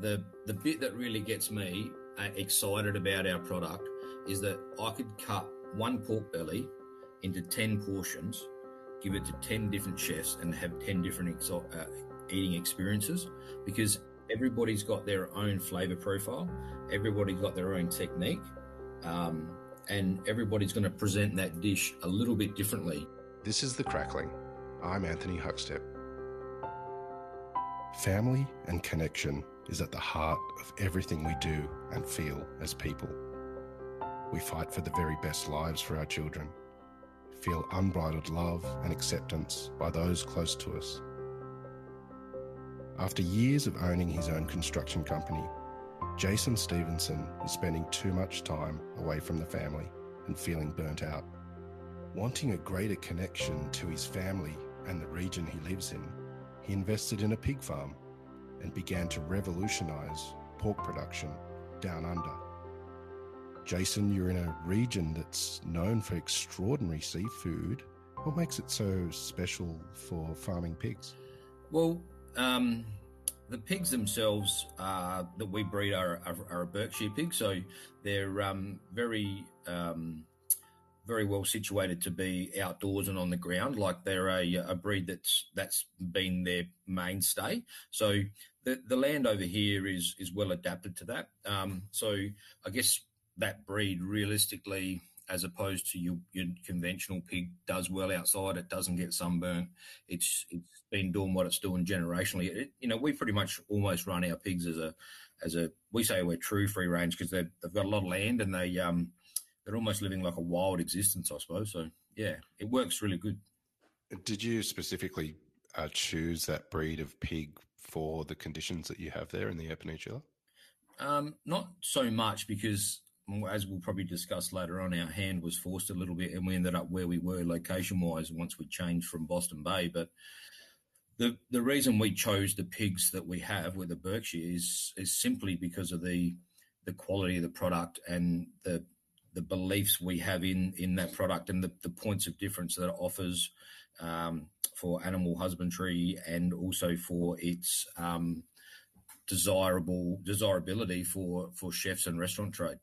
the the bit that really gets me uh, excited about our product is that I could cut one pork belly into 10 portions, give it to 10 different chefs, and have 10 different exo- uh, eating experiences because everybody's got their own flavor profile, everybody's got their own technique, um, and everybody's going to present that dish a little bit differently. This is The Crackling. I'm Anthony Huckstep. Family and connection is at the heart of everything we do and feel as people. We fight for the very best lives for our children, feel unbridled love and acceptance by those close to us. After years of owning his own construction company, Jason Stephenson is spending too much time away from the family and feeling burnt out. Wanting a greater connection to his family and the region he lives in, he invested in a pig farm and began to revolutionise pork production down under. Jason, you're in a region that's known for extraordinary seafood. What makes it so special for farming pigs? Well, um, the pigs themselves that we breed are, are, are, a Berkshire pig, so they're um, very um, very well situated to be outdoors and on the ground. Like they're a, a breed that's that's been their mainstay. So the the land over here is is well adapted to that. Um, so I guess that breed realistically as opposed to your, your conventional pig does well outside. It doesn't get sunburnt. It's it's been doing what it's doing generationally. It, you know, we pretty much almost run our pigs as a as a we say we're true free range because they've they've got a lot of land and they um they're almost living like a wild existence, I suppose. So yeah, it works really good. Did you specifically uh, choose that breed of pig for the conditions that you have there in the Eyre Peninsula? Um, not so much because as we'll probably discuss later on, our hand was forced a little bit, and we ended up where we were location wise once we changed from Boston Bay. But the the reason we chose the pigs that we have with the Berkshire is is simply because of the the quality of the product and the the beliefs we have in in that product and the, the points of difference that it offers um, for animal husbandry and also for its um, desirable desirability for for chefs and restaurant trade.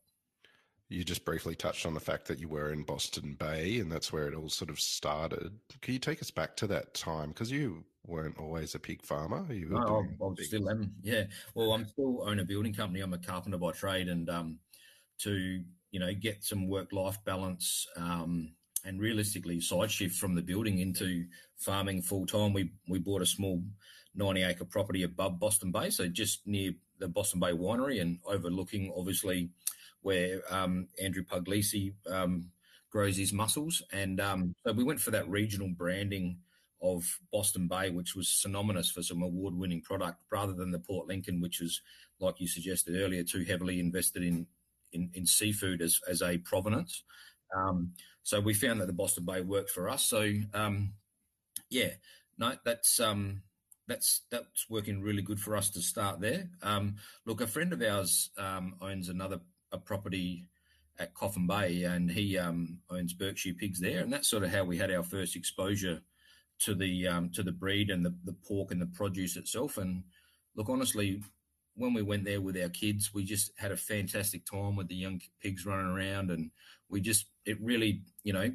You just briefly touched on the fact that you were in Boston Bay and that's where it all sort of started. Can you take us back to that time? Because you weren't always a pig farmer. You were no, I, still am. Yeah. Well, I'm still own a building company. I'm a carpenter by trade, and um, to you know get some work life balance um, and realistically side shift from the building into farming full time. We we bought a small 90 acre property above Boston Bay, so just near the Boston Bay Winery and overlooking obviously where um, Andrew Puglisi um, grows his mussels. And um, so we went for that regional branding of Boston Bay, which was synonymous for some award winning product, rather than the Port Lincoln, which was, like you suggested earlier, too heavily invested in, in, in seafood as, as a provenance. Um, so we found that the Boston Bay worked for us. So, um, yeah, no, that's. Um, that's that's working really good for us to start there. Um, look, a friend of ours um, owns another a property at Coffin Bay, and he um, owns Berkshire pigs there, and that's sort of how we had our first exposure to the to the breed and the, the pork and the produce itself. And look, honestly, when we went there with our kids, we just had a fantastic time with the young pigs running around, and we just it really you know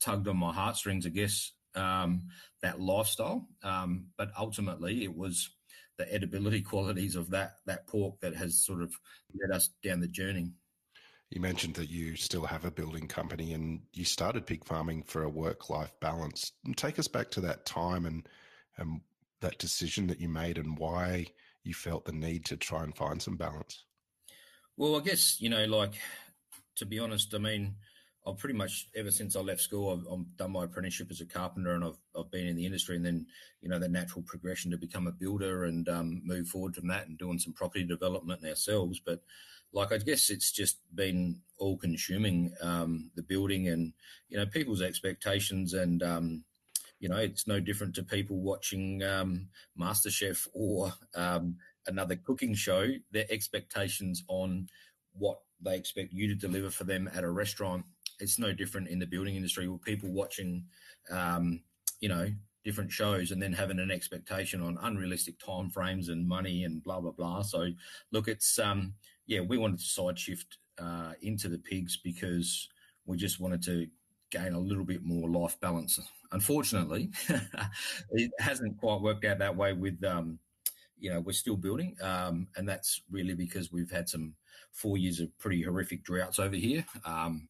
tugged on my heartstrings, I guess, um, that lifestyle. Um, but ultimately, it was the edibility qualities of that that pork that has sort of led us down the journey. You mentioned that you still have a building company and you started pig farming for a work life balance. Take us back to that time and and that decision that you made and why you felt the need to try and find some balance. Well, I guess you know, like to be honest, I mean, I've pretty much ever since I left school, I've, I've, done my apprenticeship as a carpenter, and I've I've been in the industry, and then you know the natural progression to become a builder and um, move forward from that, and doing some property development ourselves. But like I guess it's just been all consuming um, the building, and you know people's expectations, and um, you know it's no different to people watching um, MasterChef or um, another cooking show. Their expectations on what they expect you to deliver for them at a restaurant it's no different in the building industry with people watching, um, you know, different shows and then having an expectation on unrealistic timeframes and money and blah blah blah. So look, it's um yeah, we wanted to side shift uh, into the pigs because we just wanted to gain a little bit more life balance. Unfortunately, it hasn't quite worked out that way with um, you know, we're still building. Um, and that's really because we've had some four years of pretty horrific droughts over here. Um,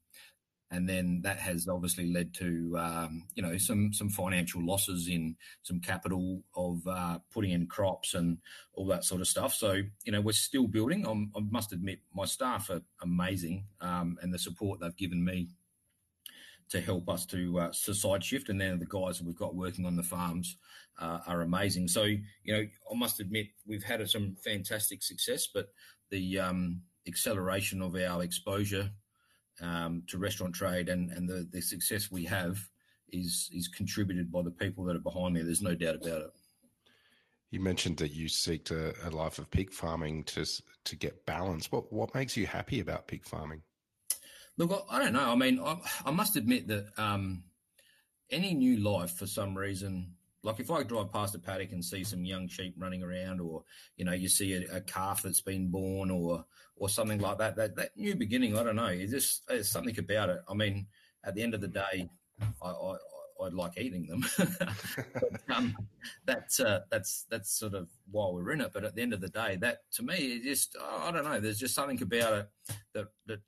and then that has obviously led to um, you know some some financial losses in some capital of uh, putting in crops and all that sort of stuff. So you know we're still building. I'm, i must admit my staff are amazing, um, and the support they've given me to help us to uh, shift, and then the guys that we've got working on the farms uh, are amazing. So you know I must admit we've had some fantastic success, but the um, acceleration of our exposure um, to restaurant trade and, and the, the success we have is is contributed by the people that are behind me. There's no doubt about it. You mentioned that you seek a, a life of pig farming to to get balance. What what makes you happy about pig farming? Look, I, I don't know. I mean, I, I must admit that um, any new life, for some reason, like if I drive past a paddock and see some young sheep running around, or you know, you see a, a calf that's been born, or or something like that, that that new beginning, I don't know. It's just there's something about it. I mean, at the end of the day, I, I I'd like eating them. but, um, that's uh, that's that's sort of why we're in it. But at the end of the day, that to me, it just I don't know. There's just something about it that that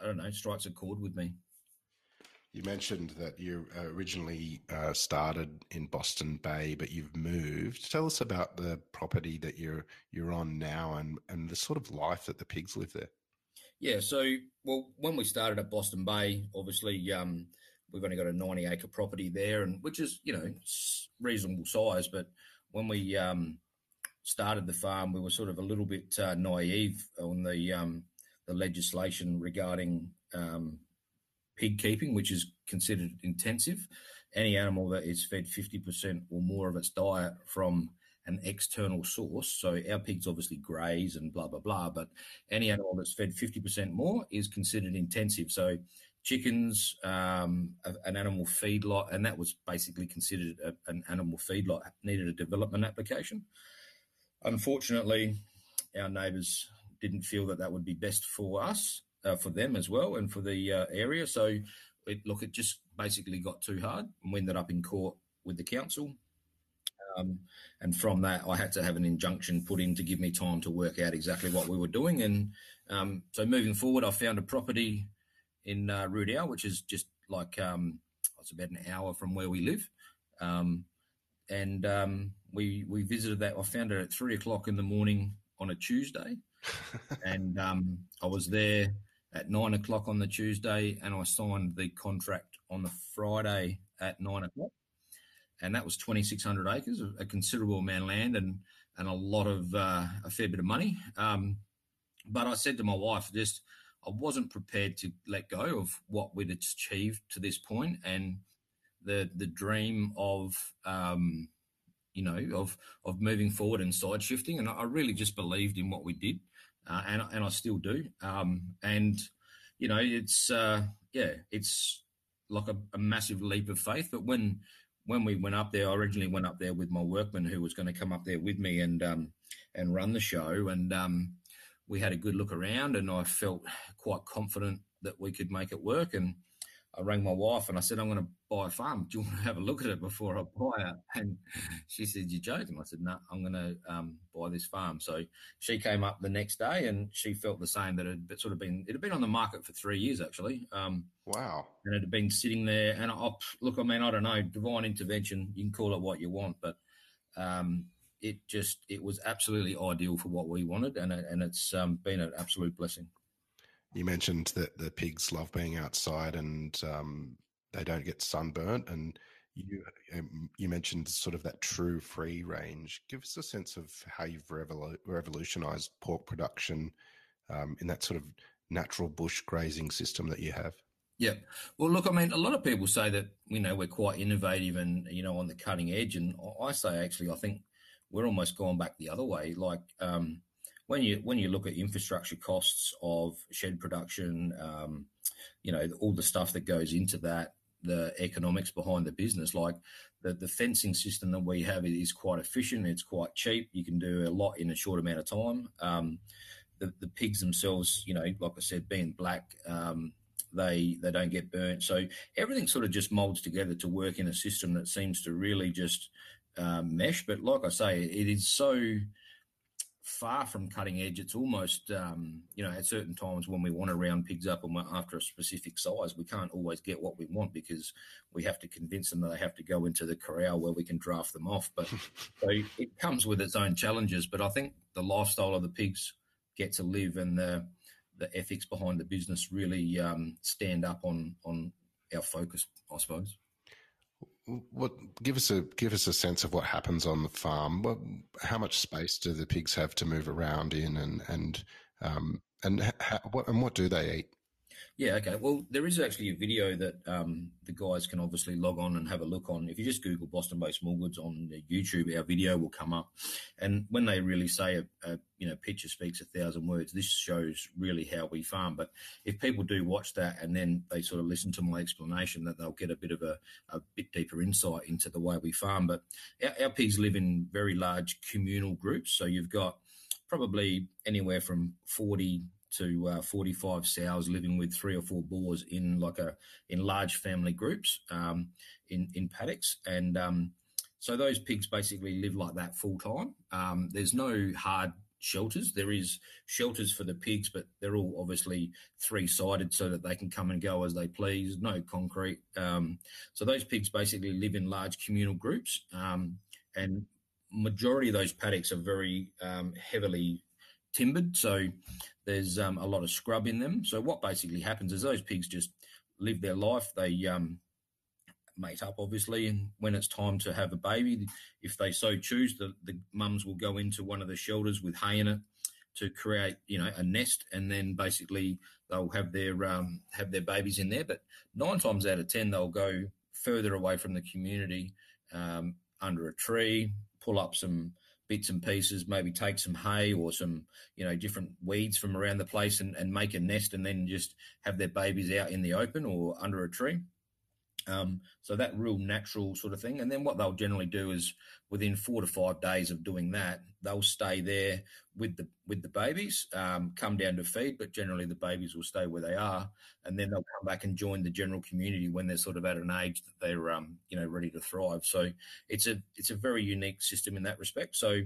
I don't know strikes a chord with me. You mentioned that you originally uh, started in Boston Bay, but you've moved. Tell us about the property that you're you're on now, and and the sort of life that the pigs live there. Yeah, so well, when we started at Boston Bay, obviously um, we've only got a ninety acre property there, and which is you know reasonable size. But when we um, started the farm, we were sort of a little bit uh, naive on the um, the legislation regarding um, pig keeping, which is considered intensive. Any animal that is fed 50% or more of its diet from an external source. So our pigs obviously graze and blah, blah, blah. But any animal that's fed 50% more is considered intensive. So chickens, um, an animal feedlot, and that was basically considered a, an animal feedlot, needed a development application. Unfortunately, our neighbours didn't feel that that would be best for us uh, for them as well and for the uh, area. So, it, look, it just basically got too hard and we ended up in court with the council. Um, and from that, I had to have an injunction put in to give me time to work out exactly what we were doing. And um, so, moving forward, I found a property in uh, which is just like um, it's about an hour from where we live. Um, and um, we we visited that. I found it at three o'clock in the morning on a Tuesday, and um, I was there at nine o'clock on the Tuesday, and I signed the contract on the Friday at nine o'clock. And that was 2,600 acres, a considerable amount of land and, and a lot of, uh, a fair bit of money. Um, but I said to my wife, just, I wasn't prepared to let go of what we'd achieved to this point and the, the dream of, um, you know, of, of moving forward and side shifting. And I really just believed in what we did uh, and and I still do. Um, and you know, it's uh, yeah, it's like a, a, massive leap of faith. But when when we went up there, I originally went up there with my workman who was going to come up there with me and um, and run the show, and um, we had a good look around, and I felt quite confident that we could make it work. And I rang my wife and I said, I'm going to buy a farm. Do you want to have a look at it before I buy it? And she said, You're joking. I said, No, I'm going to um, buy this farm. So she came up the next day and she felt the same that it had sort of been, it had been on the market for three years actually. Um, wow. And it had been sitting there. And I, look, I mean, I don't know, divine intervention, you can call it what you want, but um, it just, it was absolutely ideal for what we wanted. And, it, and it's um, been an absolute blessing. You mentioned that the pigs love being outside and um, they don't get sunburnt. And you um, you mentioned sort of that true free range. Give us a sense of how you've revolu- revolutionized pork production um, in that sort of natural bush grazing system that you have. Yeah. Well, look, I mean, a lot of people say that, you know, we're quite innovative and, you know, on the cutting edge. And I say, actually, I think we're almost going back the other way. Like, um, when you when you look at infrastructure costs of shed production, um, you know all the stuff that goes into that, the economics behind the business. Like the, the fencing system that we have is quite efficient. It's quite cheap. You can do a lot in a short amount of time. Um, the, the pigs themselves, you know, like I said, being black, um, they they don't get burnt. So everything sort of just molds together to work in a system that seems to really just um, mesh. But like I say, it is so far from cutting edge. It's almost, um, you know, at certain times when we want to round pigs up and after a specific size, we can't always get what we want because we have to convince them that they have to go into the corral where we can draft them off. But so it comes with its own challenges. But I think the lifestyle of the pigs get to live and the the ethics behind the business really um, stand up on on our focus, I suppose. What give us a give us a sense of what happens on the farm? What, how much space do the pigs have to move around in, and and um, and what and what do they eat? Yeah, okay. Well, there is actually a video that um, the guys can obviously log on and have a look on. If you just Google Boston Bay Small Goods on YouTube, our video will come up. And when they really say a, a you know picture speaks a thousand words, this shows really how we farm. But if people do watch that and then they sort of listen to my explanation, that they'll get a bit of a, a bit deeper insight into the way we farm. But our, our pigs live in very large communal groups, so you've got probably anywhere from forty to uh, 45 sows living with three or four boars in like a in large family groups um, in in paddocks. And um, so those pigs basically live like that full time. Um, there's no hard shelters. There is shelters for the pigs but they're all obviously three sided so that they can come and go as they please. No concrete. Um, so those pigs basically live in large communal groups. Um, and majority of those paddocks are very um, heavily timbered, so there's um, a lot of scrub in them. So what basically happens is those pigs just live their life. They um, mate up, obviously, and when it's time to have a baby, if they so choose, the, the mums will go into one of the shelters with hay in it to create, you know, a nest, and then basically they'll have their um, have their babies in there. But nine times out of ten, they'll go further away from the community, um, under a tree, pull up some bits and pieces, maybe take some hay or some, you know, different weeds from around the place and, and make a nest and then just have their babies out in the open or under a tree. Um, so that real natural sort of thing. And then what they'll generally do is within four to five days of doing that, they'll stay there with the with the babies, um, come down to feed, but generally the babies will stay where they are, and then they'll come back and join the general community when they're sort of at an age that they're um, you know ready to thrive. So it's a it's a very unique system in that respect. So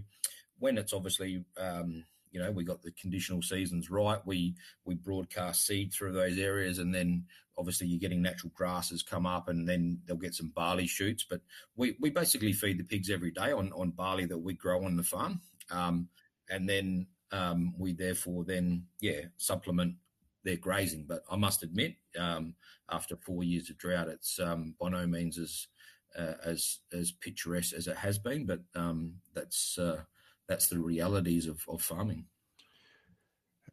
when it's obviously um, you know, we got the conditional seasons right. We we broadcast seed through those areas, and then obviously you're getting natural grasses come up, and then they'll get some barley shoots. But we, we basically feed the pigs every day on on barley that we grow on the farm, um, and then um, we therefore then yeah supplement their grazing. But I must admit, um, after four years of drought, it's um, by no means as uh, as as picturesque as it has been, but um, that's uh, that's the realities of, of farming.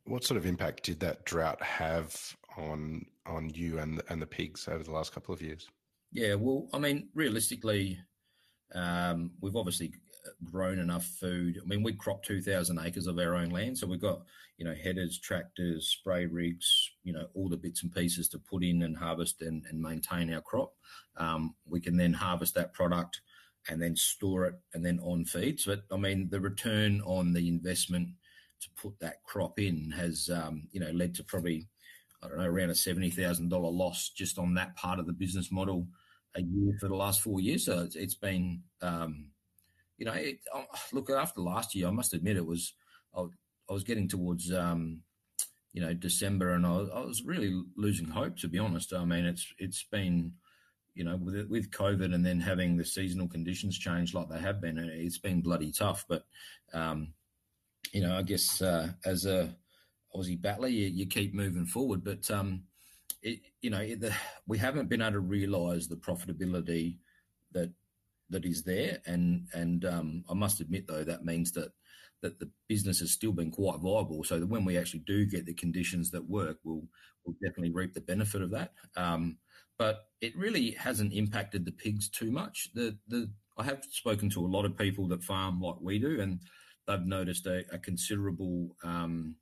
What sort of impact did that drought have on on you and and the pigs over the last couple of years? Yeah, well, I mean, realistically, um, we've obviously grown enough food. I mean, we crop two thousand acres of our own land, so we've got you know headers, tractors, spray rigs, you know all the bits and pieces to put in and harvest and, and maintain our crop. Um, we can then harvest that product and then store it and then on feed. So, I mean, the return on the investment to put that crop in has, um, you know, led to probably, I don't know, around a $70,000 loss just on that part of the business model a year for the last four years. So it's, it's been, um, you know, it, oh, look, after last year, I must admit it was, I, I was getting towards, um, you know, December and I, I was really losing hope, to be honest. I mean, it's, it's been, you know, with with COVID and then having the seasonal conditions change like they have been, it's been bloody tough. But um, you know, I guess uh, as a Aussie battler, you, you, keep moving forward. But um, it, you know, it, the, we haven't been able to realise the profitability that that is there, and and um, I must admit though that means that that the business has still been quite viable. So that when we actually do get the conditions that work, we'll we'll definitely reap the benefit of that. Um, but it really hasn't impacted the pigs too much. The the I have spoken to a lot of people that farm like we do, and they've noticed a, a considerable um,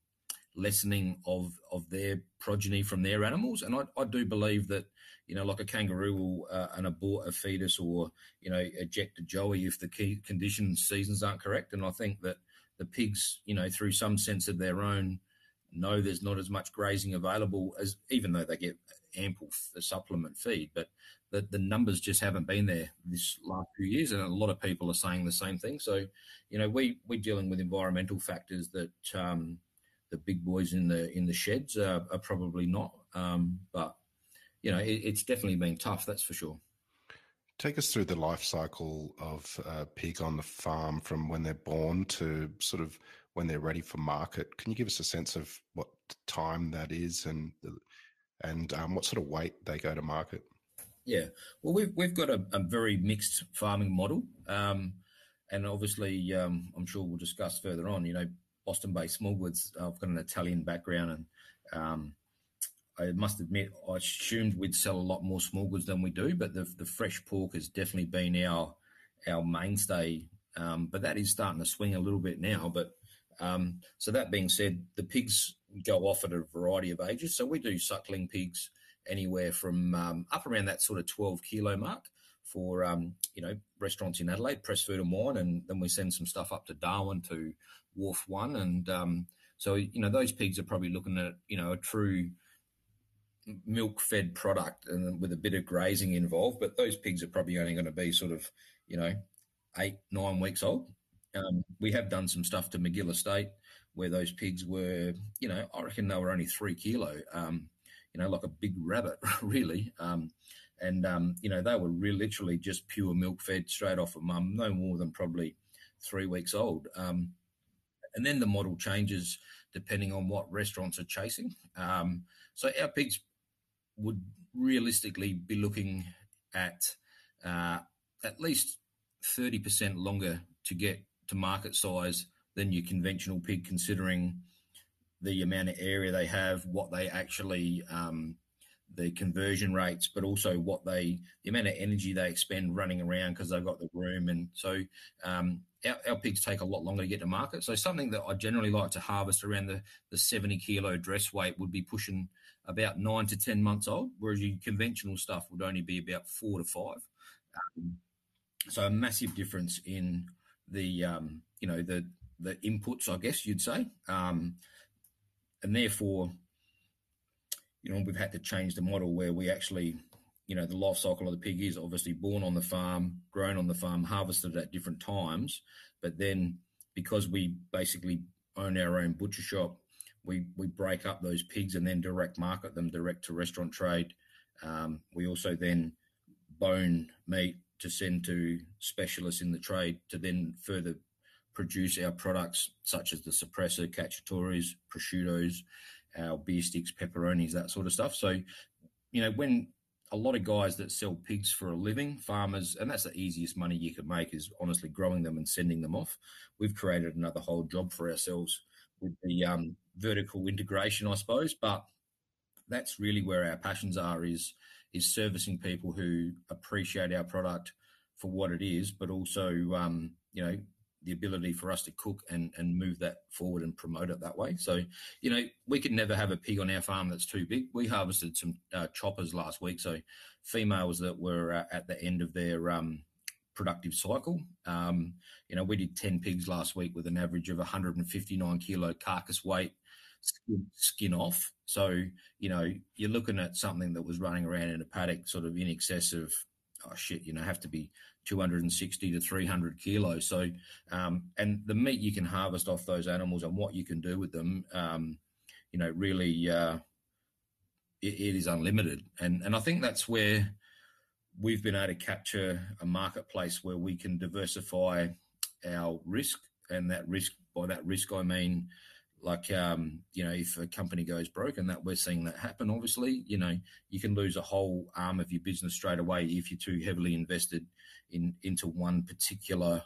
lessening of of their progeny from their animals. And I, I do believe that you know, like a kangaroo will uh, an abort a fetus or you know eject a joey if the key conditions seasons aren't correct. And I think that the pigs, you know, through some sense of their own, know there's not as much grazing available as even though they get ample f- supplement feed, but the, the numbers just haven't been there this last few years, and a lot of people are saying the same thing. So, you know, we we're dealing with environmental factors that um, the big boys in the in the sheds are, are probably not. Um, but you know, it, it's definitely been tough. That's for sure. Take us through the life cycle of a pig on the farm from when they're born to sort of when they're ready for market. Can you give us a sense of what time that is and and um, what sort of weight they go to market? Yeah, well, we've we've got a, a very mixed farming model, um, and obviously, um, I'm sure we'll discuss further on. You know, Boston-based Smallgoods. I've got an Italian background, and um, I must admit, I assumed we'd sell a lot more small goods than we do, but the, the fresh pork has definitely been our our mainstay. Um, but that is starting to swing a little bit now. But um, so that being said, the pigs go off at a variety of ages. So we do suckling pigs anywhere from um, up around that sort of 12 kilo mark for um, you know restaurants in Adelaide, Press Food and Wine, and then we send some stuff up to Darwin to Wharf One, and um, so you know those pigs are probably looking at you know a true milk fed product and with a bit of grazing involved, but those pigs are probably only going to be sort of, you know, eight, nine weeks old. Um, we have done some stuff to Magill Estate where those pigs were, you know, I reckon they were only three kilo, um, you know, like a big rabbit, really. Um, and, um, you know, they were really literally just pure milk fed straight off of mum, no more than probably three weeks old. Um, and then the model changes depending on what restaurants are chasing. Um, so our pigs would realistically be looking at uh, at least 30% longer to get to market size than your conventional pig, considering the amount of area they have, what they actually, um, the conversion rates, but also what they, the amount of energy they expend running around because they've got the room. And so um, our, our, pigs take a lot longer to get to market. So something that I generally like to harvest around the, the 70 kilo dress weight would be pushing about nine to 10 months old, whereas your conventional stuff would only be about four to five. Um, so a massive difference in the, um, you know, the, the inputs, I guess you'd say. Um, and therefore, you know, we've had to change the model where we actually, you know, the life cycle of the pig is obviously born on the farm, grown on the farm, harvested at different times. But then because we basically own our own butcher shop, we we break up those pigs and then direct market them direct to restaurant trade. Um, we also then bone meat to send to specialists in the trade to then further produce our products such as the sopressa, cacciatoris, prosciuttos, our beer sticks, pepperonis, that sort of stuff. So, you know, when a lot of guys that sell pigs for a living, farmers, and that's the easiest money you can make is honestly growing them and sending them off. We've created another whole job for ourselves with the um, vertical integration, I suppose. But that's really where our passions are is is servicing people who appreciate our product for what it is, but also um, you know the ability for us to cook and and move that forward and promote it that way. So you know we could never have a pig on our farm that's too big. We harvested some uh, choppers last week, so females that were uh, at the end of their um, productive cycle. Um, you know, we did 10 pigs last week with an average of 159 kilo carcass weight skin, skin off. So, you know, you're looking at something that was running around in a paddock sort of in excess of, oh shit, you know, have to be 260 to 300 kilos. So, um, and the meat you can harvest off those animals and what you can do with them, um, you know, really, uh, it, it is unlimited. And, and I think that's where, we've been able to capture a marketplace where we can diversify our risk, and that risk by that risk I mean like um, you know if a company goes broke and that we're seeing that happen obviously you know you can lose a whole arm of your business straight away if you're too heavily invested in into one particular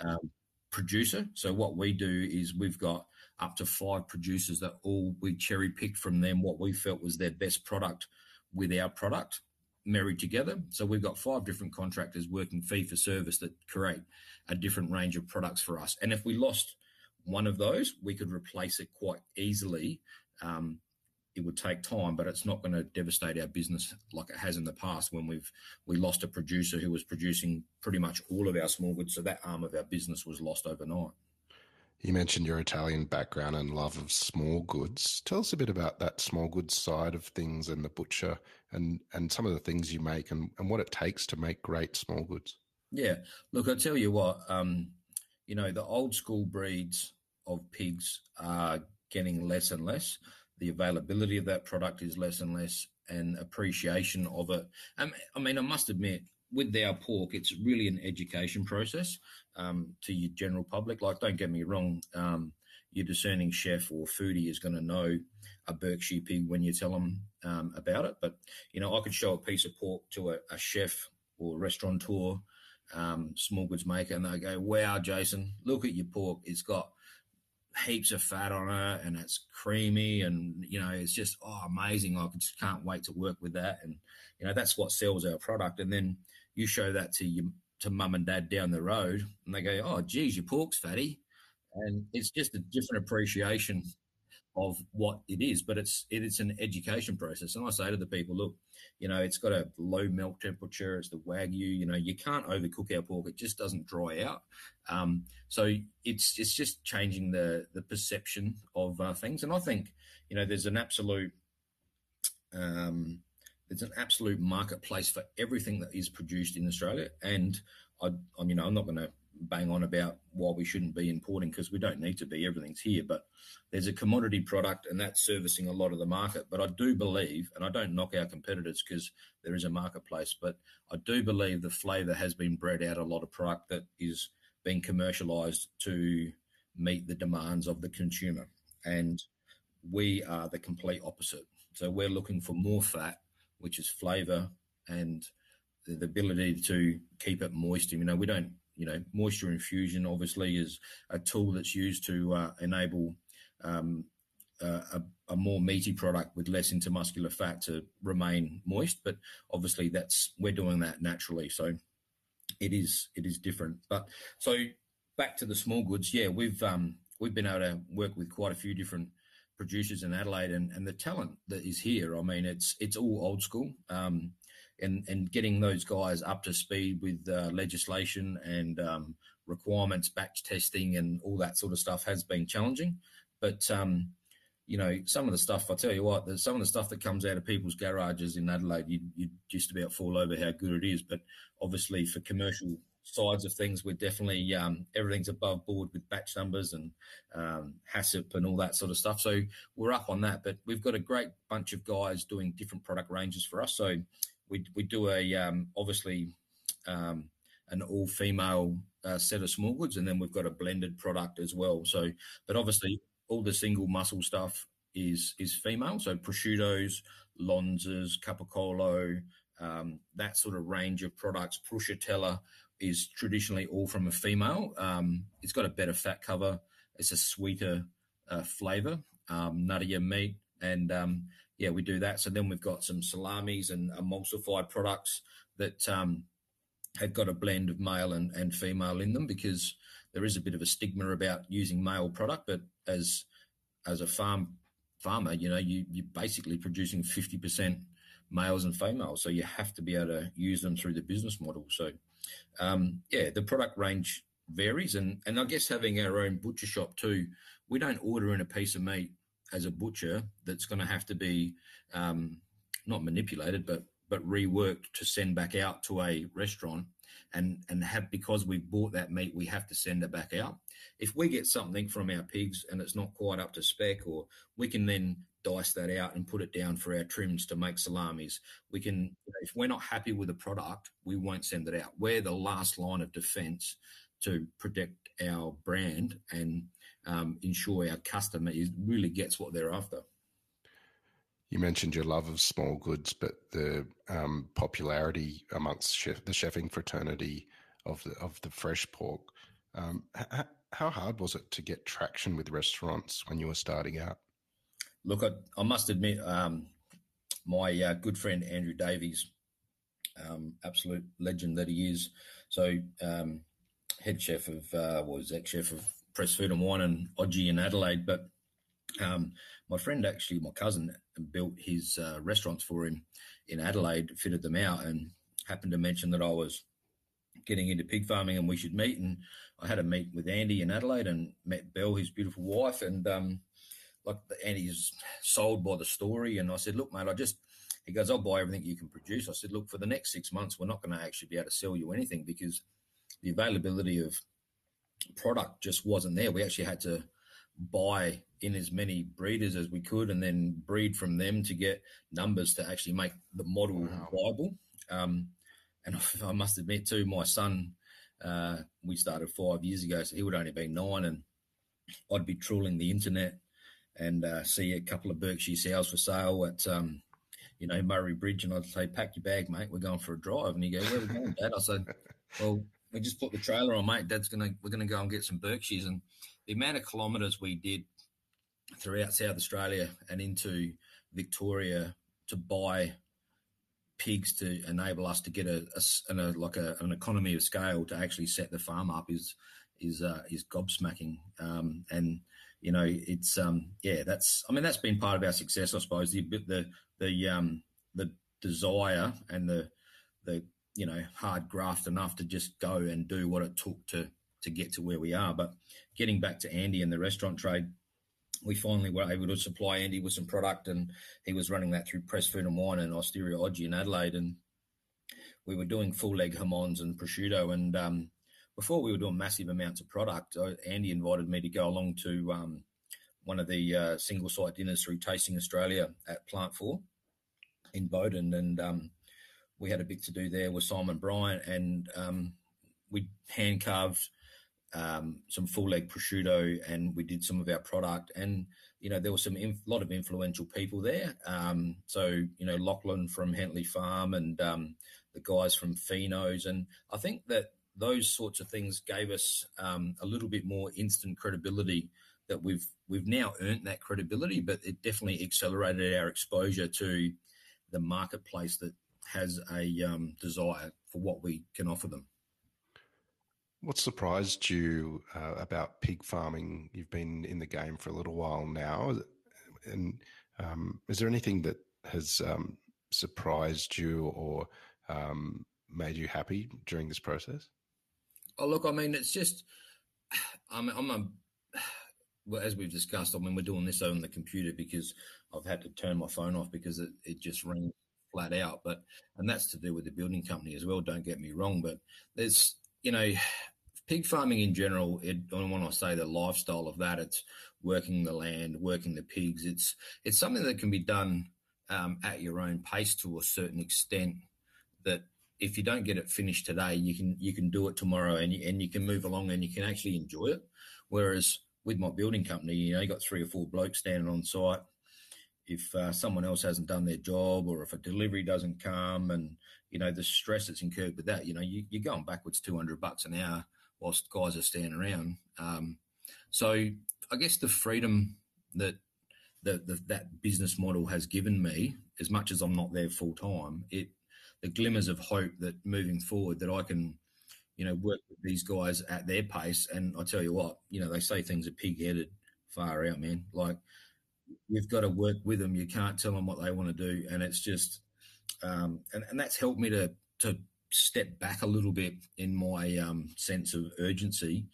um, producer so what we do is we've got up to five producers that all we cherry picked from them what we felt was their best product with our product married together. So we've got five different contractors working fee for service that create a different range of products for us. And if we lost one of those, we could replace it quite easily. Um, it would take time, but it's not going to devastate our business like it has in the past when we've we lost a producer who was producing pretty much all of our small goods. So that arm of our business was lost overnight. You mentioned your Italian background and love of small goods. Tell us a bit about that small goods side of things and the butcher and, and some of the things you make and, and what it takes to make great small goods. Yeah. Look, I tell you what, um, you know, the old school breeds of pigs are getting less and less. The availability of that product is less and less, and appreciation of it. Um, I mean, I must admit, with our pork, it's really an education process um, to your general public. Like, don't get me wrong, um, your discerning chef or foodie is going to know a Berkshire pig when you tell them um, about it. But you know, I could show a piece of pork to a, a chef or restaurateur, um, small goods maker, and they go, "Wow, Jason, look at your pork. It's got." heaps of fat on it and it's creamy and you know it's just oh amazing i just can't wait to work with that and you know that's what sells our product and then you show that to your to mum and dad down the road, and they go, "Oh, geez, your pork's fatty," and it's just a different appreciation of what it is. But it's it, it's an education process, and I say to the people, "Look, you know, it's got a low milk temperature. It's the wagyu. You know, you can't overcook our pork; it just doesn't dry out. Um, so it's it's just changing the the perception of uh, things, and I think you know, there's an absolute um, it's an absolute marketplace for everything that is produced in Australia. And I, I'm you know, I'm not going to bang on about why we shouldn't be importing because we don't need to be. Everything's here, but there's a commodity product, and that's servicing a lot of the market. But I do believe, and I don't knock our competitors because there is a marketplace, but I do believe the flavour has been bred out a lot of product that is being commercialised to meet the demands of the consumer, and we are the complete opposite. So we're looking for more fat which is flavour and the, ability to keep it moist. You know, we don't, you know, moisture infusion obviously is a tool that's used to uh, enable um, a, a, more meaty product with less intermuscular fat to remain moist. But obviously, that's we're doing that naturally, so it is it is different. But so back to the small goods, yeah, we've um, we've been able to work with quite a few different producers in Adelaide and, and the talent that is here. I mean, it's it's all old school. Um, and, and getting those guys up to speed with uh, legislation and um, requirements, batch testing, and all that sort of stuff has been challenging. But um, you know, some of the stuff I tell you what, some of the stuff that comes out of people's garages in Adelaide, you you just about fall over how good it is. But obviously, for commercial sides of things, we're definitely um, everything's above board with batch numbers and um, HACCP and all that sort of stuff. So we're up on that. But we've got a great bunch of guys doing different product ranges for us. So we we do a um, obviously um, an all female uh, set of small goods, and then we've got a blended product as well. So, but obviously all the single muscle stuff is is female. So prosciuttos, lonzas, capicolo. Um, that sort of range of products, prosciutella, is traditionally all from a female. Um, it's got a better fat cover. It's a sweeter uh, flavor, um, nuttier meat, and um, yeah, we do that. So then we've got some salamis and emulsified products that um, have got a blend of male and, and female in them because there is a bit of a stigma about using male product, but as as a farm farmer, you know, you you're basically producing fifty percent males and females, so you have to be able to use them through the business model. So um, yeah, the product range varies, and and I guess having our own butcher shop too, we don't order in a piece of meat as a butcher that's going to have to be um, not manipulated, but but reworked to send back out to a restaurant and and have because we've bought that meat we have to send it back out if we get something from our pigs and it's not quite up to spec or we can then dice that out and put it down for our trims to make salamis. We can, if we're not happy with the product, we won't send it out. We're the last line of defense to protect our brand and um, ensure our customer is, really gets what they're after. You mentioned your love of small goods, but the um, popularity amongst chef, the chefing fraternity of the of the fresh pork. Um, h- how hard was it to get traction with restaurants when you were starting out? Look, I, I must admit, um, my uh, good friend Andrew Davies, um, absolute legend that he is. So, um, head chef of, uh, was ex chef of Press Food and Wine and Oggi in Adelaide. But um, my friend, actually, my cousin, built his uh, restaurants for him in Adelaide, fitted them out, and happened to mention that I was getting into pig farming and we should meet. And I had a meet with Andy in Adelaide and met Belle, his beautiful wife, and um, like Andy's sold by the story. And I said, look, mate, I just he goes, I'll buy everything you can produce. I said, look, for the next six months, we're not going to actually be able to sell you anything because the availability of product just wasn't there. We actually had to buy in as many breeders as we could and then breed from them to get numbers to actually make the model wow. viable. Um, and I must admit, too, my son, uh, we started five years ago, so he would only be nine, and I'd be trawling the internet and uh, see a couple of Berkshire sows for sale at um, you know, Murray Bridge, and I'd say, "Pack your bag, mate. We're going for a drive." And he go, "Where are we going, Dad?" I said, "Well, we just put the trailer on, mate. Dad's gonna we're gonna go and get some Berkshires." And the amount of kilometres we did throughout South Australia and into Victoria to buy pigs to enable us to get a, a, a like a, an economy of scale to actually set the farm up is is uh, is gobsmacking. Um, and you know, it's um, yeah, that's I mean that's been part of our success, I suppose. The the the um, the desire and the the you know hard graft enough to just go and do what it took to to get to where we are. But getting back to Andy and the restaurant trade, we finally were able to supply Andy with some product, and he was running that through Press Food and Wine and Osteria Oggi in Adelaide, and we were doing full leg jamons and prosciutto. And um, before we were doing massive amounts of product, uh, Andy invited me to go along to um, one of the uh, single site dinners through Tasting Australia at Plant Four in Bowden, and um, we had a bit to do there with Simon Bryant, and um, we hand carved um, some full leg prosciutto, and we did some of our product, and you know there were some inf- lot of influential people there. Um, so you know Lachlan from Hentley Farm, and um, the guys from Finos, and I think that those sorts of things gave us um, a little bit more instant credibility that we've we've now earned that credibility, but it definitely accelerated our exposure to the marketplace that has a um, desire for what we can offer them. What surprised you uh, about pig farming? You've been in the game for a little while now, and um, is there anything that has um, surprised you or um, made you happy during this process? Oh, look, I mean, it's just I'm, I'm a well, as we've discussed, I mean, we're doing this on the computer because I've had to turn my phone off because it, it just rings flat out. But and that's to do with the building company as well. Don't get me wrong, but there's you know, pig farming in general. It, when I say the lifestyle of that, it's working the land, working the pigs. It's it's something that can be done um, at your own pace to a certain extent. That if you don't get it finished today, you can you can do it tomorrow, and you, and you can move along, and you can actually enjoy it. Whereas with my building company, you know, you got three or four blokes standing on site if uh, someone else hasn't done their job or if a delivery doesn't come and you know the stress that's incurred with that you know you, are going backwards 200 bucks an hour whilst guys are standing around. Um, so i guess the freedom that the, the, that business model has given me as much as i'm not there full time it the glimmers of hope that moving forward that i can you know work with these guys at their pace. And i tell you what you know they say things are pig-headed far out man. Like you've got to work with them. You can't tell them what they want to do, and it's just, um, and, and that's helped me to to step back a little bit in my um, sense of urgency,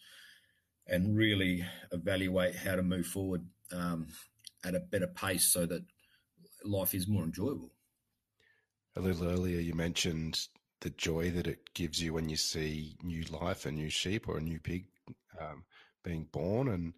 and really evaluate how to move forward um, at a better pace so that life is more enjoyable. A little earlier, you mentioned the joy that it gives you when you see new life, a new sheep or a new pig um, being born, and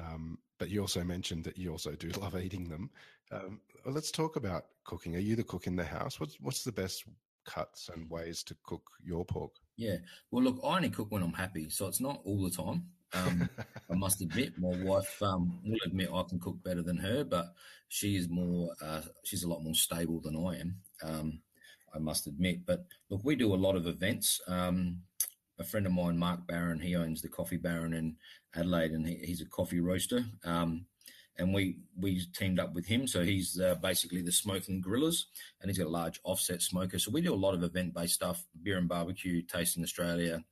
um, but you also mentioned that you also do love eating them. Um, let's talk about cooking. Are you the cook in the house? What's what's the best cuts and ways to cook your pork? Yeah, well, look, I only cook when I'm happy, so it's not all the time. Um, I must admit, my wife um, will admit I can cook better than her, but she is more. Uh, she's a lot more stable than I am. Um, I must admit, but look, we do a lot of events. Um, a friend of mine, Mark Barron, he owns the Coffee Baron in Adelaide, and he, he's a coffee roaster. Um, and we we teamed up with him, so he's uh, basically the smoking grillers, and he's got a large offset smoker. So we do a lot of event based stuff, beer and barbecue, tasting Australia,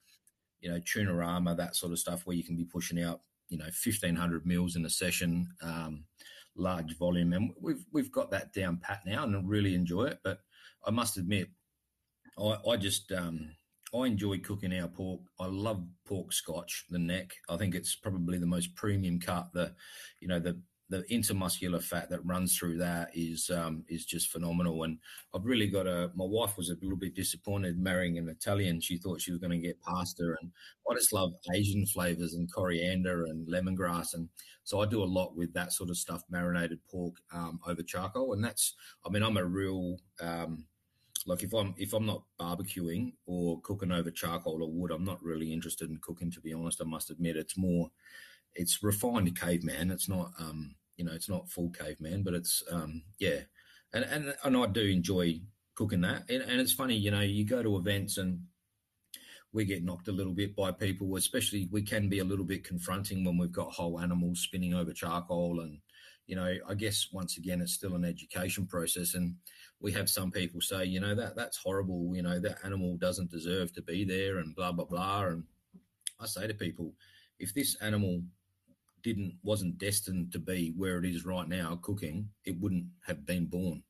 you know, Tunarama, that sort of stuff, where you can be pushing out you know, 1500 mils in a session, um, large volume. And we've, we've got that down pat now and I really enjoy it. But I must admit, I, I just, um, I enjoy cooking our pork. I love pork scotch, the neck. I think it's probably the most premium cut. The, you know, the the intermuscular fat that runs through that is um, is just phenomenal. And I've really got a. My wife was a little bit disappointed marrying an Italian. She thought she was going to get pasta, and I just love Asian flavors and coriander and lemongrass, and so I do a lot with that sort of stuff, marinated pork um, over charcoal, and that's. I mean, I'm a real. Um, like if I'm if I'm not barbecuing or cooking over charcoal or wood, I'm not really interested in cooking. To be honest, I must admit, it's more it's refined caveman. It's not um, you know, it's not full caveman, but it's um, yeah, and and and I do enjoy cooking that. And, and it's funny, you know, you go to events and we get knocked a little bit by people, especially we can be a little bit confronting when we've got whole animals spinning over charcoal. And, you know, I guess once again, it's still an education process. And we have some people say, you know, that that's horrible. You know, that animal doesn't deserve to be there and blah, blah, blah. And I say to people, if this animal didn't wasn't destined to be where it is right now cooking, it wouldn't have been born.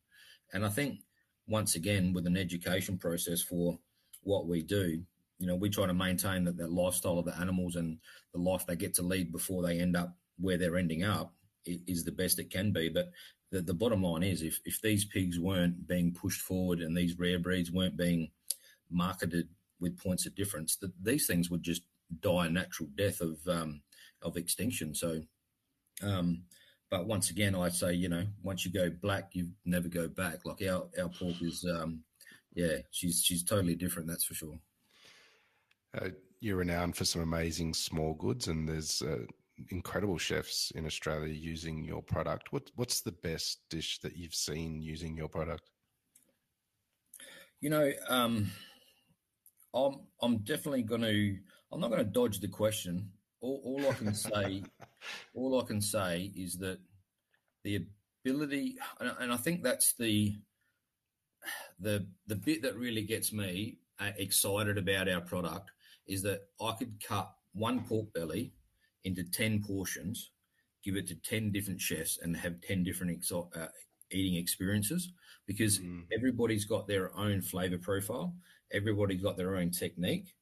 And I think once again with an education process for what we do, you know, we try to maintain that that lifestyle of the animals and the life they get to lead before they end up where they're ending up is the best it can be. But the, the bottom line is if, if these pigs weren't being pushed forward and these rare breeds weren't being marketed with points of difference, that these things would just die a natural death of um, of extinction. So, um, but once again, I'd say, you know, once you go black, you never go back. Like our our pork is, um, yeah, she's she's totally different. That's for sure. Uh, you're renowned for some amazing small goods, and there's uh, incredible chefs in Australia using your product. What what's the best dish that you've seen using your product? You know, um, I'm I'm definitely going to. I'm not going to dodge the question all, all I can say, all I can say is that the ability, and I think that's the the the bit that really gets me uh, excited about our product is that I could cut one pork belly into ten portions, give it to ten different chefs, and have ten different exo- uh, eating experiences because mm. everybody's got their own flavor profile, everybody's got their own technique.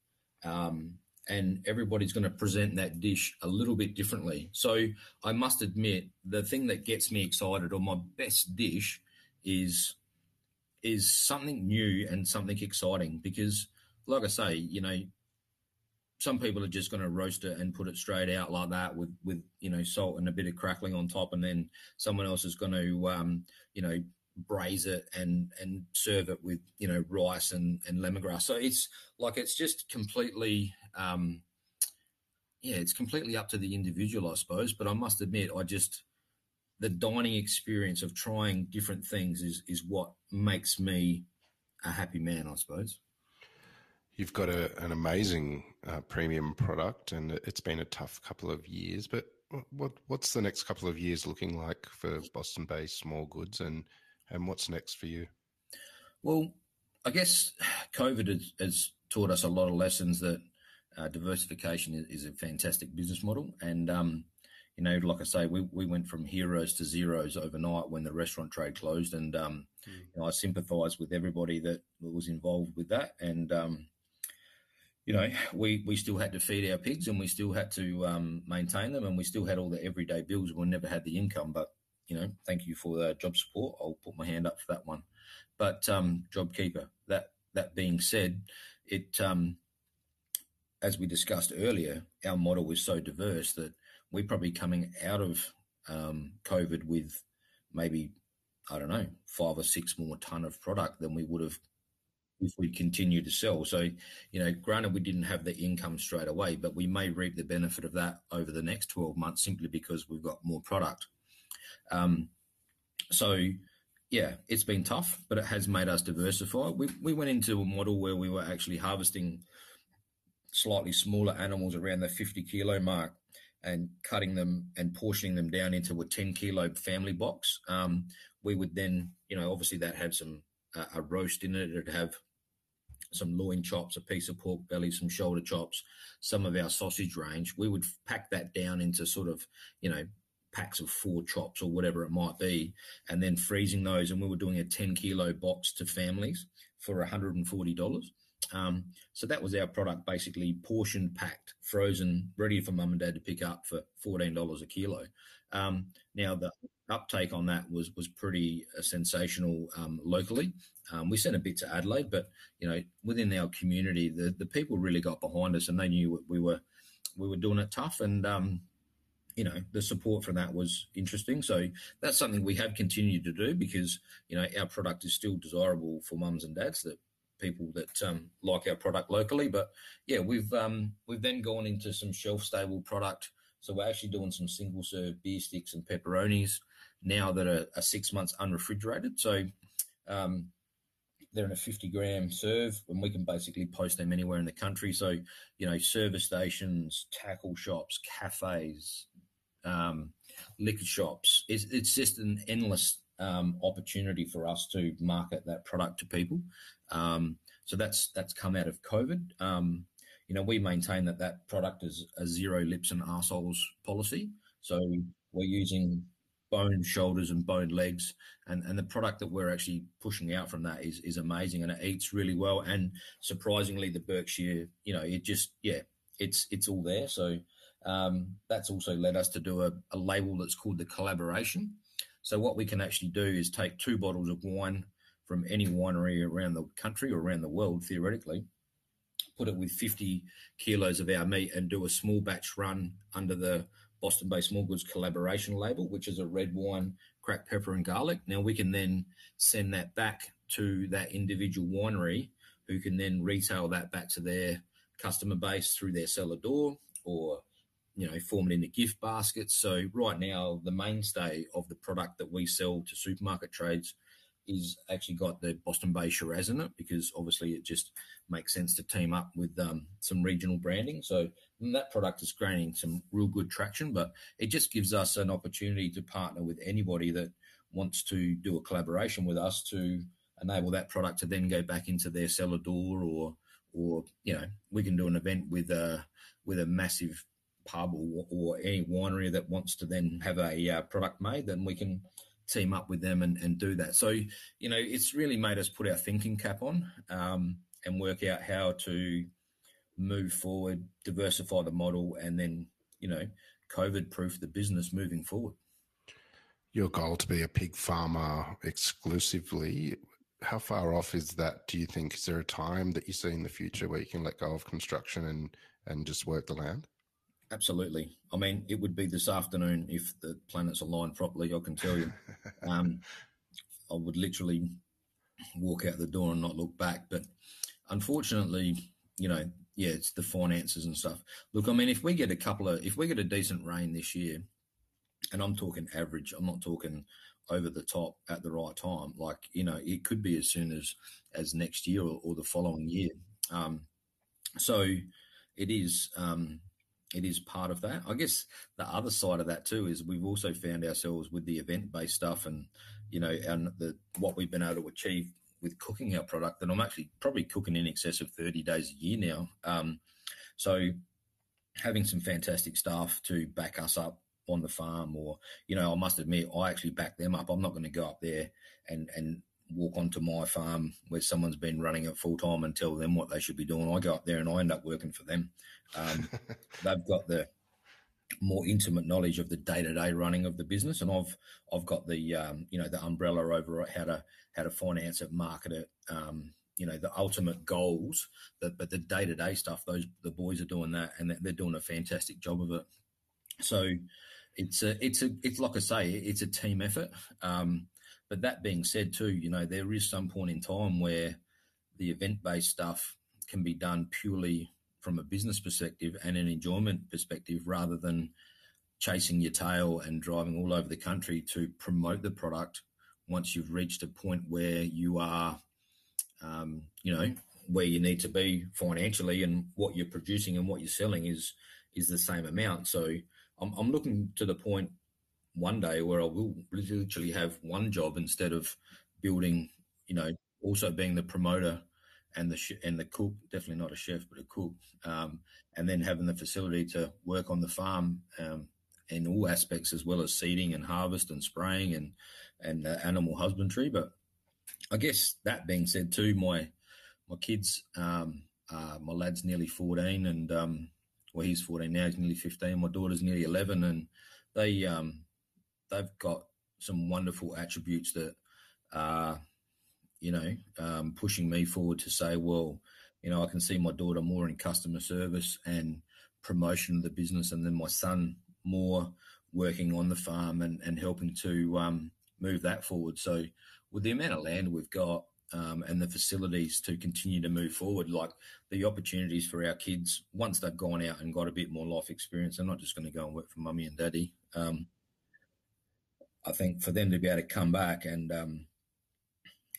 Um, and everybody's going to present that dish a little bit differently. So I must admit, the thing that gets me excited, or my best dish, is is something new and something exciting. Because, like I say, you know, some people are just going to roast it and put it straight out like that with with you know salt and a bit of crackling on top, and then someone else is going to um, you know braise it and and serve it with you know rice and and lemongrass. So it's like it's just completely um, yeah, it's completely up to the individual, I suppose. But I must admit, I just the dining experience of trying different things is is what makes me a happy man, I suppose. You've got a, an amazing uh, premium product, and it's been a tough couple of years. But what what's the next couple of years looking like for Boston Bay Smallgoods, and and what's next for you? Well, I guess COVID has, has taught us a lot of lessons that uh, diversification is, is, a fantastic business model. And, um, you know, like I say, we, we went from heroes to zeros overnight when the restaurant trade closed. And, um, mm. you know, I sympathise with everybody that was involved with that. And, um, you know, we, we still had to feed our pigs and we still had to um, maintain them and we still had all the everyday bills. We never had the income, but, you know, thank you for the job support. I'll put my hand up for that one. But um, JobKeeper, that, that being said, it, um, as we discussed earlier, our model was so diverse that we're probably coming out of um, COVID with maybe, I don't know, five or six more ton of product than we would have if we continue to sell. So, you know, granted, we didn't have the income straight away, but we may reap the benefit of that over the next 12 months simply because we've got more product. Um, so, yeah, it's been tough, but it has made us diversify. We, we went into a model where we were actually harvesting slightly smaller animals around the 50 kilo mark and cutting them and portioning them down into a 10 kilo family box. Um, we would then, you know, obviously that had some uh, a roast in it. It'd have some loin chops, a piece of pork belly, some shoulder chops, some of our sausage range. We would pack that down into sort of, you know, packs of four chops or whatever it might be, and then freezing those. And we were doing a 10 kilo box to families for $140. Um, so that was our product, basically portioned, packed, frozen, ready for mum and dad to pick up for $14 a kilo. Um, now the uptake on that was was pretty uh, sensational um, locally. Um, we sent a bit to Adelaide, but you know within our community, the the people really got behind us, and they knew we were we were doing it tough, and um, you know the support for that was interesting. So that's something we have continued to do because you know our product is still desirable for mums and dads that people that um, like our product locally. But yeah, we've um, we've then gone into some shelf stable product. So we're actually doing some single serve beer sticks and pepperonis now that are, are six months unrefrigerated. So um, they're in a 50 gram serve and we can basically post them anywhere in the country. So, you know, service stations, tackle shops, cafes, um, liquor shops. It's, it's just an endless um, opportunity for us to market that product to people. Um, so that's that's come out of COVID. Um, you know, we maintain that that product is a zero lips and assholes policy. So we're using bone shoulders and bone legs, and and the product that we're actually pushing out from that is is amazing, and it eats really well. And surprisingly, the Berkshire, you know, it just yeah, it's it's all there. So um, that's also led us to do a, a label that's called the collaboration. So what we can actually do is take two bottles of wine from any winery around the country or around the world, theoretically, put it with 50 kilos of our meat and do a small batch run under the Boston Bay Smallgoods collaboration label, which is a red wine, cracked pepper, and garlic. Now we can then send that back to that individual winery who can then retail that back to their customer base through their cellar door or you know form it into gift baskets so right now the mainstay of the product that we sell to supermarket trades is actually got the Boston Bay Shiraz in it because obviously it just makes sense to team up with um, some regional branding. So that product is gaining some real good traction, but it just gives us an opportunity to partner with anybody that wants to do a collaboration with us to enable that product to then go back into their cellar door or or you know we can do an event with a with a massive pub or, or any winery that wants to then have a uh, product made then we can team up with them and, and do that. So, you know, it's really made us put our thinking cap on um, and work out how to move forward, diversify the model, and then, you know, COVID proof the business moving forward. Your goal to be a pig farmer exclusively, how far off is that, do you think? Is there a time that you see in the future where you can let go of construction and, and just work the land? Absolutely. I mean, it would be this afternoon if the planets aligned properly. I can tell you. um, I would literally walk out the door and not look back. But unfortunately, you know, yeah, it's the finances and stuff. Look, I mean, if we get a couple of, if we get a decent rain this year, and I'm talking average, I'm not talking over the top at the right time. Like, you know, it could be as soon as as next year or, or the following year. Um, so it is. Um, it is part of that. I guess the other side of that too is we've also found ourselves with the event based stuff and you know and the what we've been able to achieve with cooking our product that I'm actually probably cooking in excess of 30 days a year now. Um, so having some fantastic staff to back us up on the farm or you know I must admit I actually back them up. I'm not going to go up there and and walk onto my farm where someone's been running it full time and tell them what they should be doing. I go up there and I end up working for them. Um, they've got the more intimate knowledge of the day to day running of the business, and I've I've got the um, you know the umbrella over how to how to finance it, market it, um, you know the ultimate goals. That but the day to day stuff, those the boys are doing that, and they're doing a fantastic job of it. So it's a it's a it's like I say, it's a team effort. Um, but that being said, too, you know, there is some point in time where the event based stuff can be done purely from a business perspective and an enjoyment perspective rather than chasing your tail and driving all over the country to promote the product once you've reached a point where you are, um, you know, where you need to be financially and what you're producing and what you're selling is is the same amount. So I'm, I'm looking to the point one day where I will literally have one job instead of building, you know, also being the promoter and the sh- and the cook, definitely not a chef, but a cook, um, and then having the facility to work on the farm um, in all aspects, as well as seeding and harvest and spraying and and uh, animal husbandry. But I guess that being said, too, my my kids, um, uh, my lad's nearly fourteen, and um, well, he's fourteen now. He's nearly fifteen. My daughter's nearly eleven, and they um, they've got some wonderful attributes that are you know, um, pushing me forward to say, well, you know, I can see my daughter more in customer service and promotion of the business, and then my son more working on the farm and, and helping to um, move that forward. So, with the amount of land we've got um, and the facilities to continue to move forward, like the opportunities for our kids once they've gone out and got a bit more life experience, they're not just going to go and work for mummy and daddy. Um, I think for them to be able to come back and um,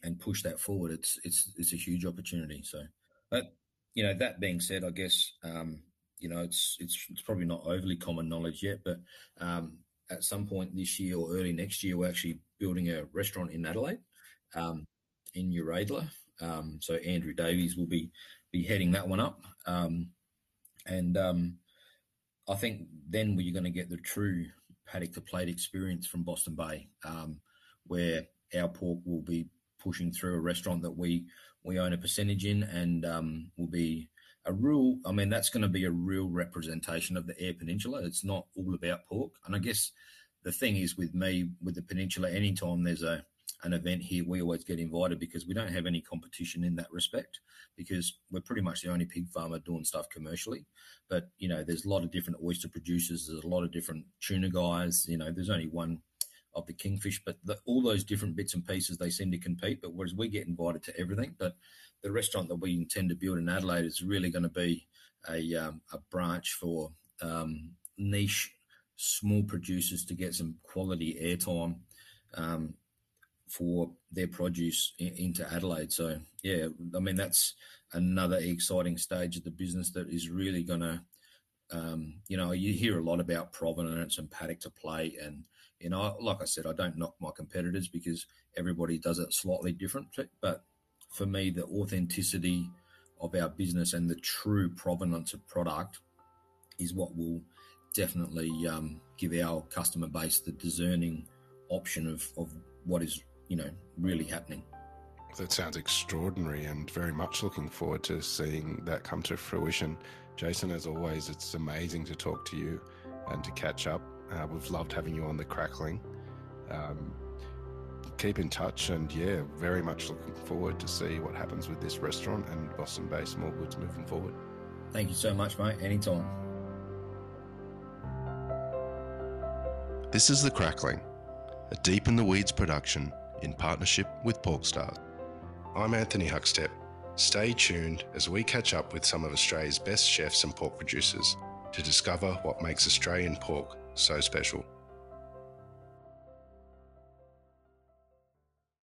and push that forward, it's it's it's a huge opportunity. So, but you know, that being said, I guess um, you know it's it's it's probably not overly common knowledge yet, but um, at some point this year or early next year, we're actually building a restaurant in Adelaide, um, in Uraidla. Um, so Andrew Davies will be be heading that one up, um, and um, I think then we're going to get the true paddock to plate experience from Boston Bay, um, where our pork will be pushing through a restaurant that we we own a percentage in, and um, will be a real. I mean, that's going to be a real representation of the Eyre Peninsula. It's not all about pork, and I guess the thing is with me with the peninsula. Anytime there's a an event here, we always get invited because we don't have any competition in that respect because we're pretty much the only pig farmer doing stuff commercially. But, you know, there's a lot of different oyster producers, there's a lot of different tuna guys, you know, there's only one of the kingfish, but the, all those different bits and pieces they seem to compete. But whereas we get invited to everything, but the restaurant that we intend to build in Adelaide is really going to be a um, a branch for um, niche small producers to get some quality airtime um, for their produce in, into Adelaide. So yeah, I mean that's another exciting stage of the business that is really going to. Um, you know, you hear a lot about provenance and paddock to plate and you know, like I said, I don't knock my competitors because everybody does it slightly different. But for me, the authenticity of our business and the true provenance of product is what will definitely um, give our customer base the discerning option of, of what is, you know, really happening. That sounds extraordinary and very much looking forward to seeing that come to fruition. Jason, as always, it's amazing to talk to you and to catch up uh, we've loved having you on the crackling. Um, keep in touch, and yeah, very much looking forward to see what happens with this restaurant and Boston Bay Smallgoods moving forward. Thank you so much, mate. Anytime. This is The Crackling, a Deep in the Weeds production in partnership with Porkstars. I'm Anthony Huckstep. Stay tuned as we catch up with some of Australia's best chefs and pork producers to discover what makes Australian pork so special.